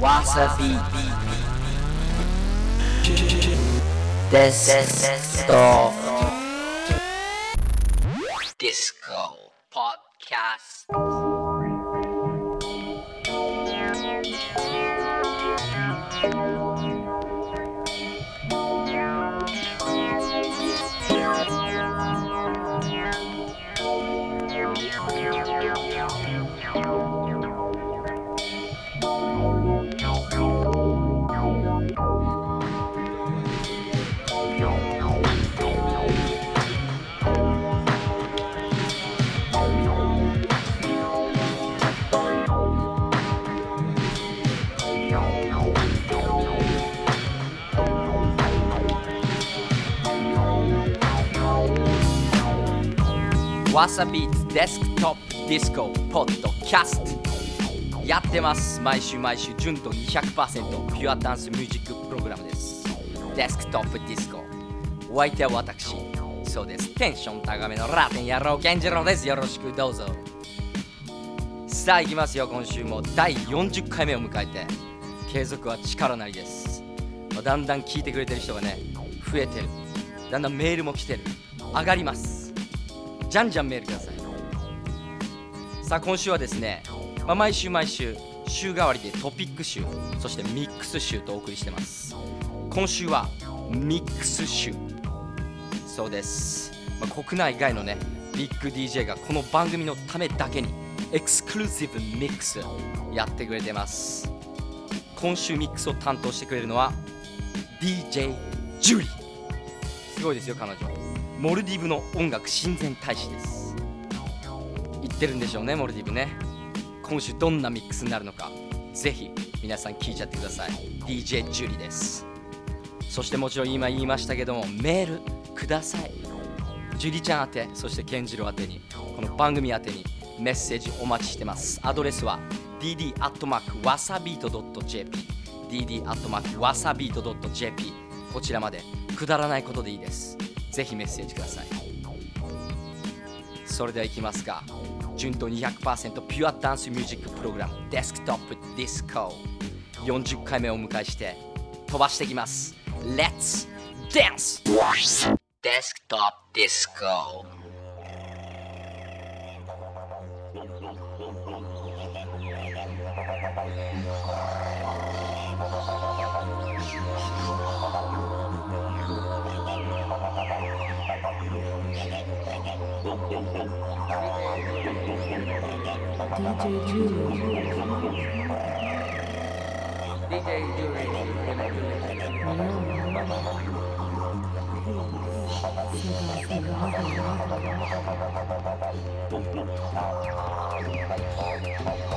わさびわさビートデスクトップディスコポッドキャストやってます。毎週毎週純度200%ピュアダンスミュージックプログラムです。デスクトップディスコお相手は私。そうです。テンション高めのラテン野郎健次郎です。よろしくどうぞ。さあ行きますよ。今週も第40回目を迎えて継続は力なりです。まあだんだん聞いてくれてる人がね増えてる。だんだんメールも来てる。上がります。じゃんじゃんメールください。さあ今週はですね、まあ、毎週毎週週替わりでトピック集そしてミックス集とお送りしてます。今週はミックス集。そうです、まあ、国内外のねビッグ DJ がこの番組のためだけにエクスクルーシブミックスやってくれてます。今週ミックスを担当してくれるのは DJ ジュリー。すごいですよ彼女。モルディブの音楽親善大使です。言ってるんでしょうねモルディブね。今週どんなミックスになるのか。ぜひ皆さん聞いちゃってください。DJ ジュリです。そしてもちろん今言いましたけどもメールください。ジュリちゃん宛てそしてケンジロ宛てにこの番組宛てにメッセージお待ちしてます。アドレスは dd.wasabeat.jp dd.wasabeat.jp こちらまで。くだらないことでいいです。ぜひメッセージください。それではいきますか純度200%ピュアダンスミュージックプログラムデスクトップディスコ。40回目をお迎えして飛ばしていきます。Let's dance! デスクトップディスコ。DJ Julie. DJ Julie. Hello. Hey,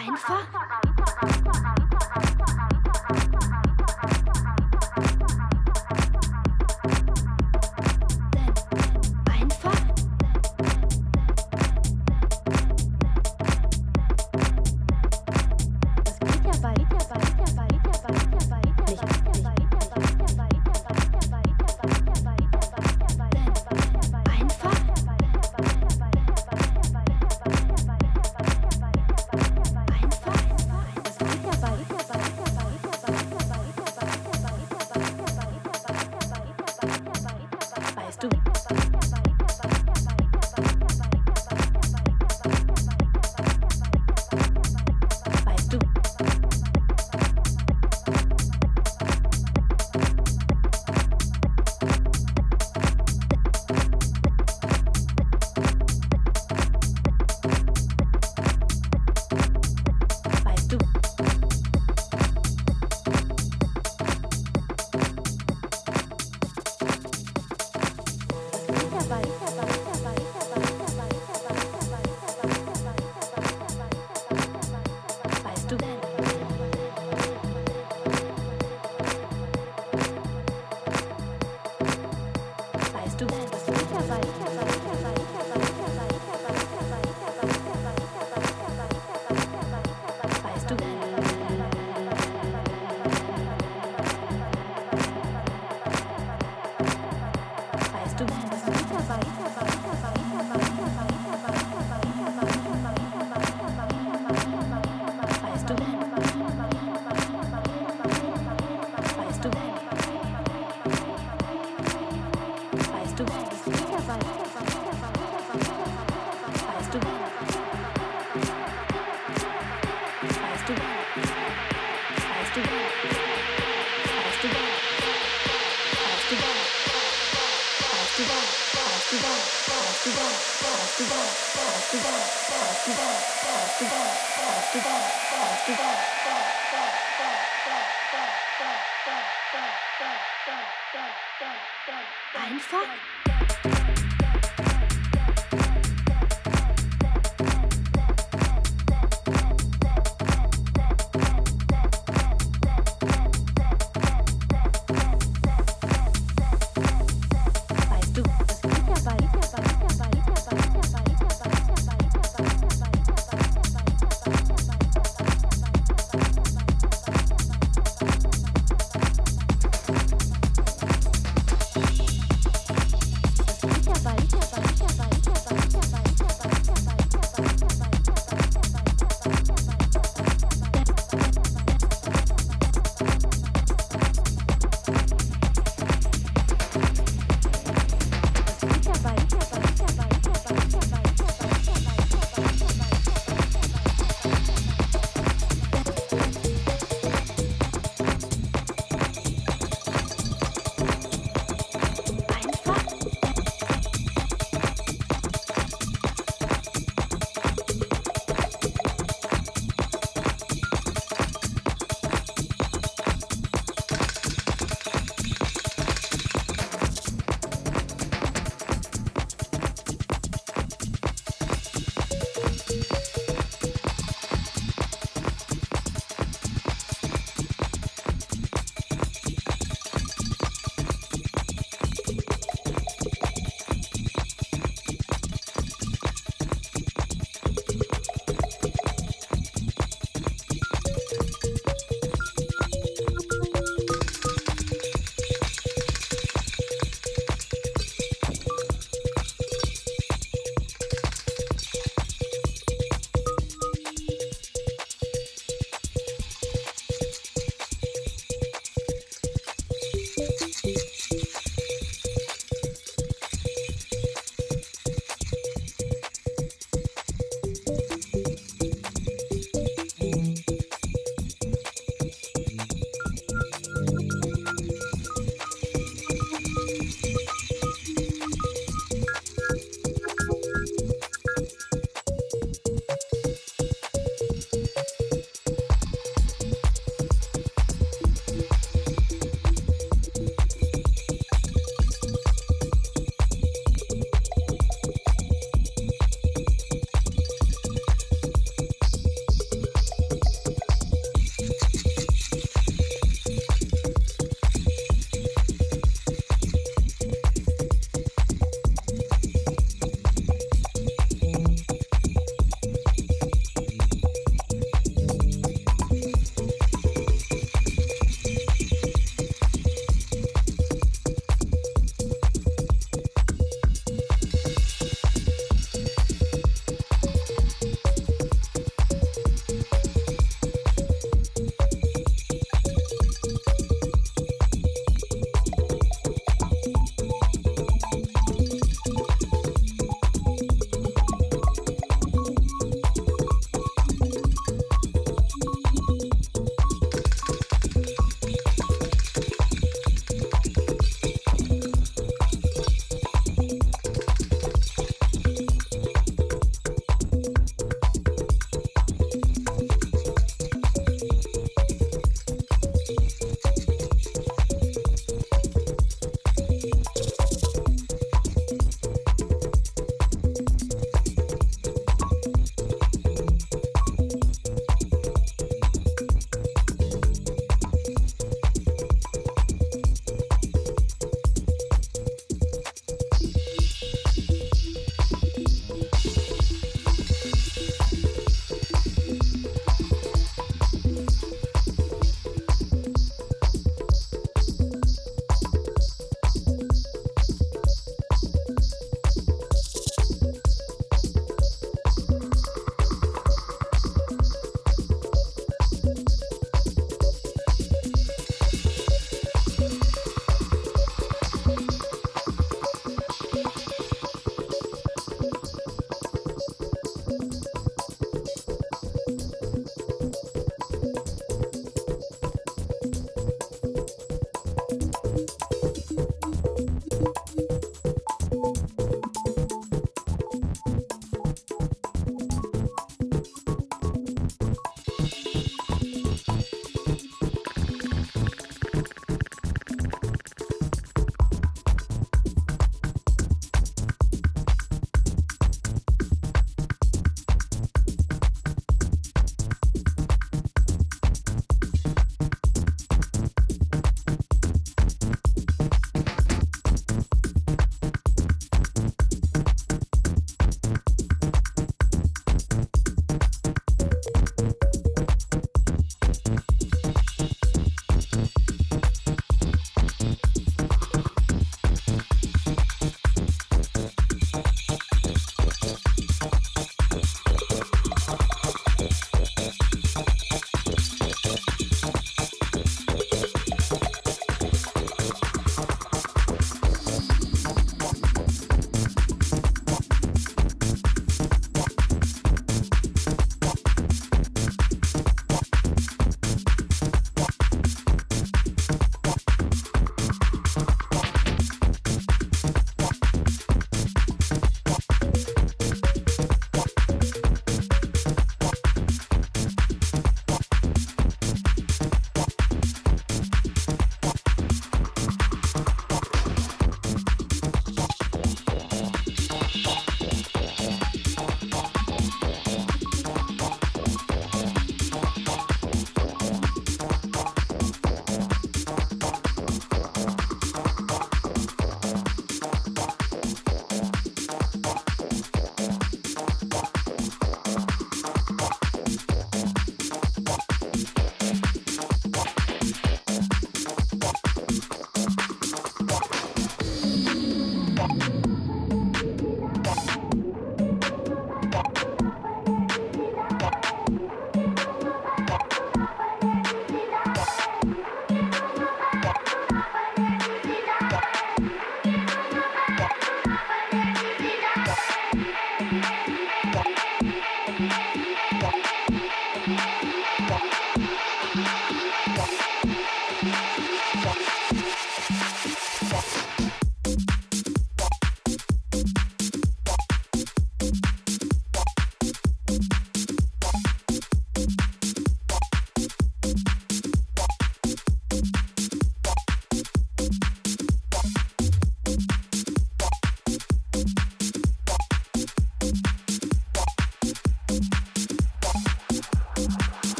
Einfach Einfach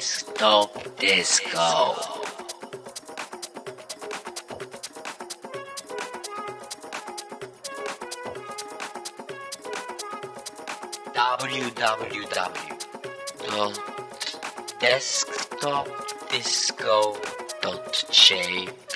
スクトップディスコ www.desktopdisco.jp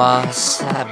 わさ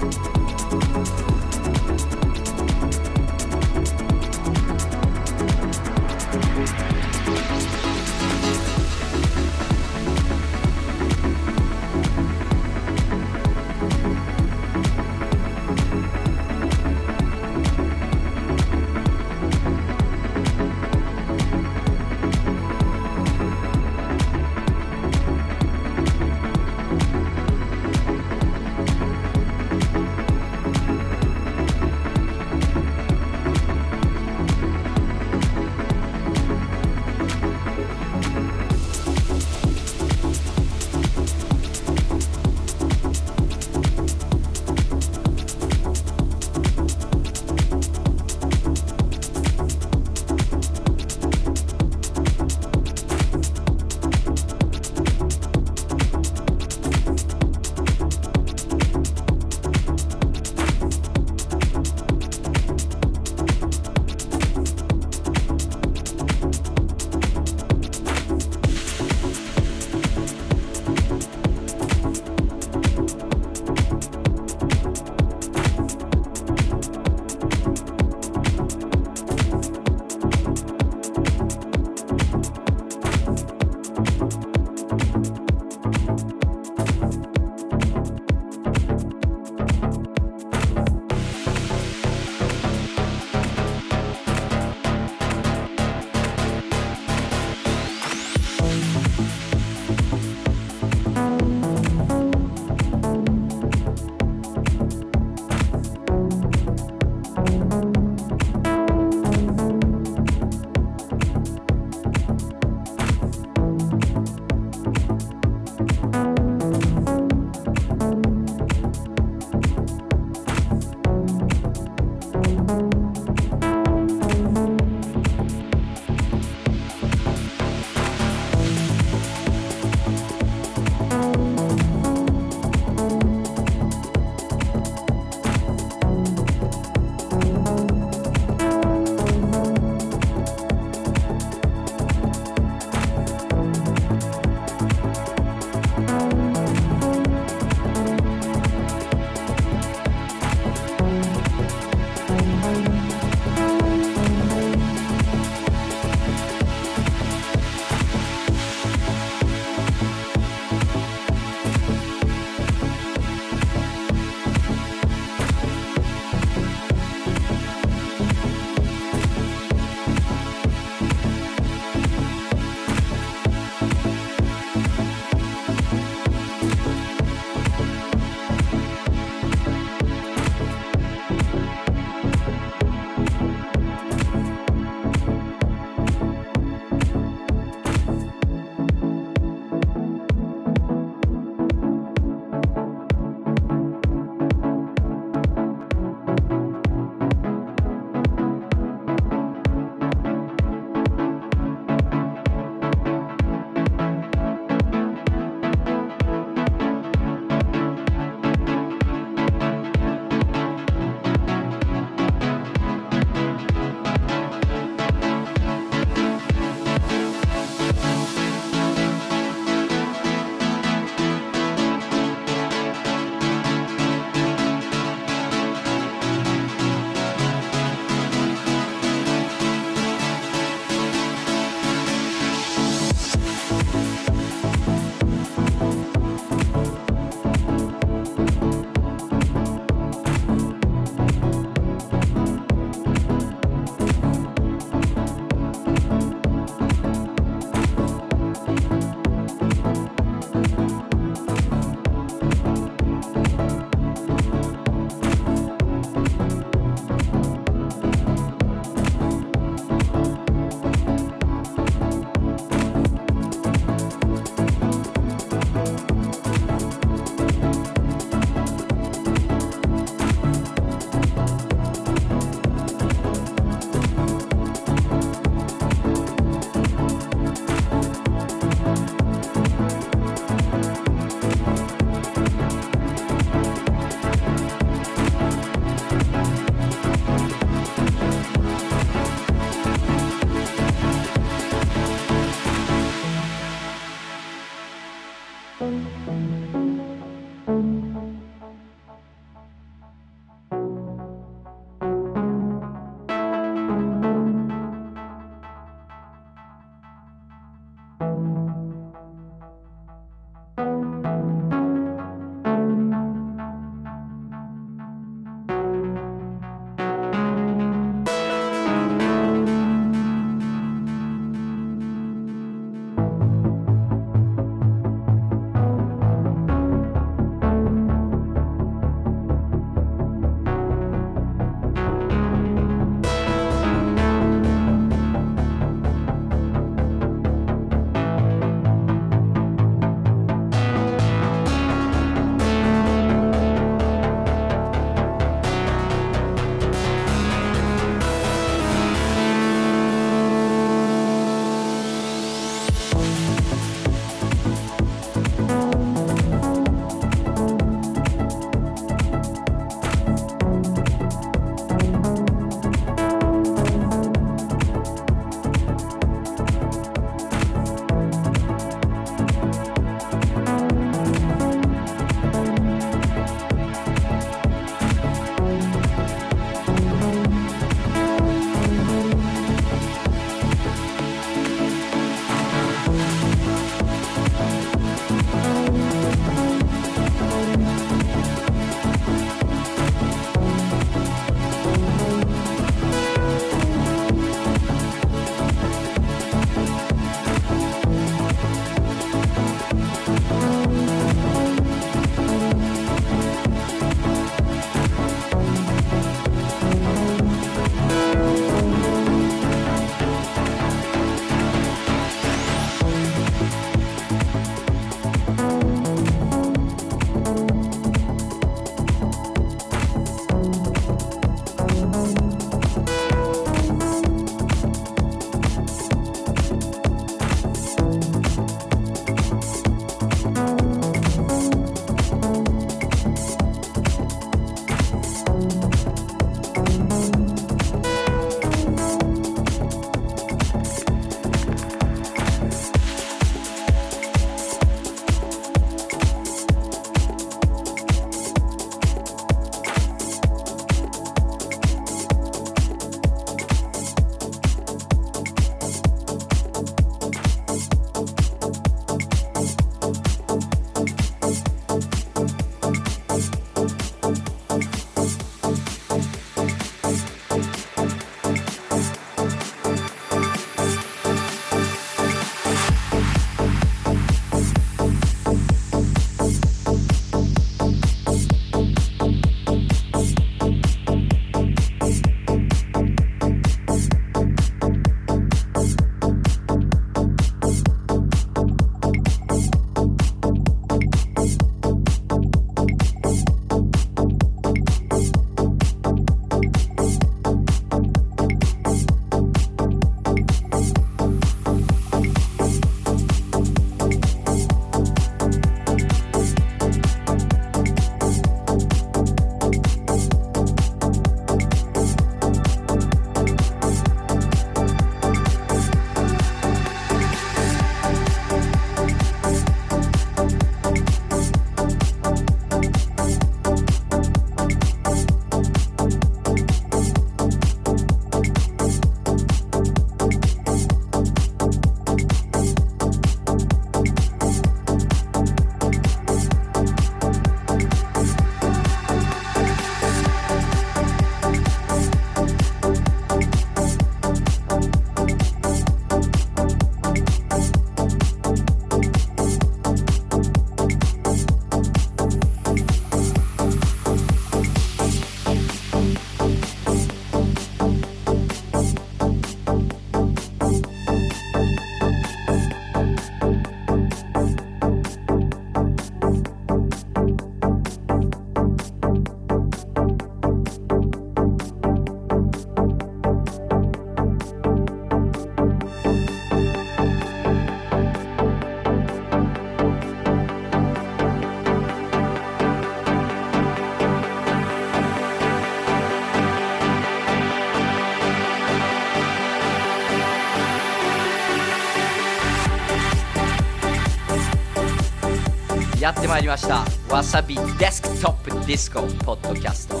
まいりました。わさビートデスクトップディスコポッドキャスト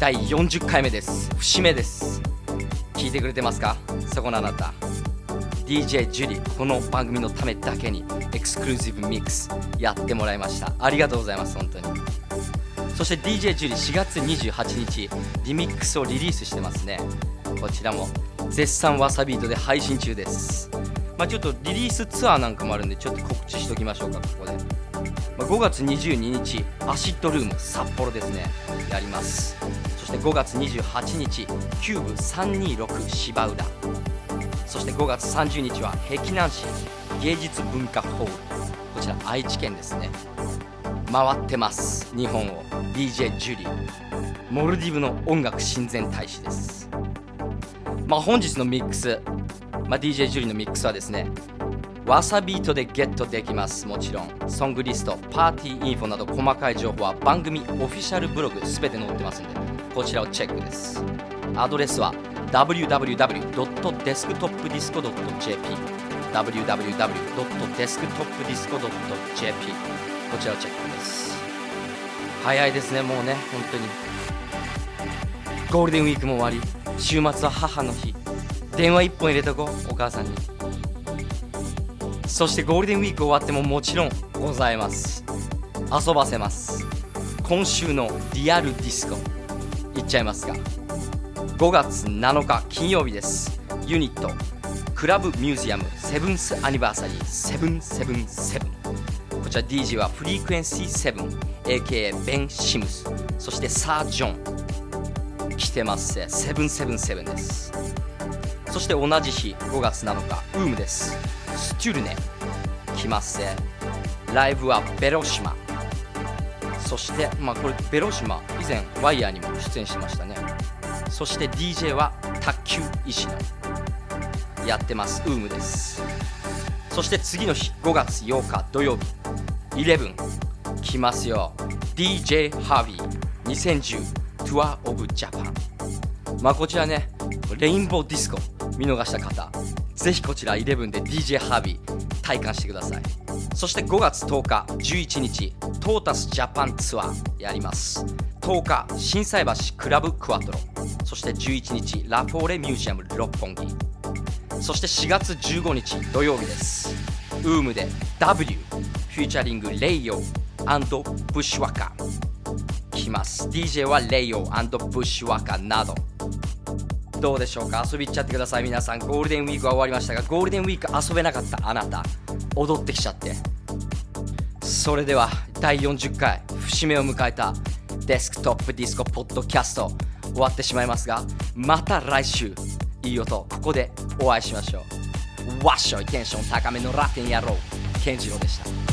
第40回目です。節目です。聞いてくれてますか？そこのあなた。DJ ジュリこの番組のためだけにエクスクルーシブミックスやってもらいました。ありがとうございます本当に。そして DJ ジュリ4月28日リミックスをリリースしてますね。こちらも絶賛わさビートで配信中です。まあ、ちょっとリリースツアーなんかもあるんでちょっと告知しときましょうかここで、5月22日アシッドルーム札幌ですね。やります。そして5月28日キューブ326芝浦。そして5月30日は碧南市芸術文化ホール。こちら愛知県ですね。回ってます。日本を。DJ ジュリー。モルディブの音楽親善大使です。まあ本日のミックスまあ、DJ ジュリーのミックスはですねわさビートでゲットできます。もちろんソングリストパーティーインフォなど細かい情報は番組オフィシャルブログすべて載ってますんで。こちらをチェックです。アドレスは www.desktopdisco.jp www.desktopdisco.jp こちらをチェックです。早いですねもうね。本当に。ゴールデンウィークも終わり。週末は母の日。電話1本入れとこうお母さんに。そしてゴールデンウィーク終わってももちろんございます。遊ばせます。今週のリアルディスコ。いっちゃいますが5月7日金曜日です。ユニットクラブミュージアムセブンスアニバーサリー。777こちら DJ はフリークエンシー7 AKA ベン・シムス。そしてサー・ジョン。来てます777です。そして同じ日5月7日ウームです。チュルネ来ますぜライブはベロシマ。そしてまあこれベロシマ以前ワイヤーにも出演しましたね。そして DJ は卓球石野やってますウームです。そして次の日5月8日土曜日11来ますよ。DJ ハービー2010 Tour of Japan まあこちらねレインボーディスコ見逃した方。ぜひこちら11で DJ ハービー体感してください。そして5月10日11日トータスジャパンツアーやります。10日心斎橋クラブクワトロ。そして11日ラフォーレミュージアム六本木。そして4月15日土曜日です。WOMB で W featuring Layo & Bushwacka 来ます。DJ は Layo & Bushwacka など。どうでしょうか？遊び行っちゃってください。皆さんゴールデンウィークは終わりましたがゴールデンウィーク遊べなかったあなた。踊ってきちゃって。それでは第40回節目を迎えたデスクトップディスコポッドキャスト終わってしまいますがまた来週いい音ここでお会いしましょう。わっしょいテンション高めのラテン野郎健次郎でした。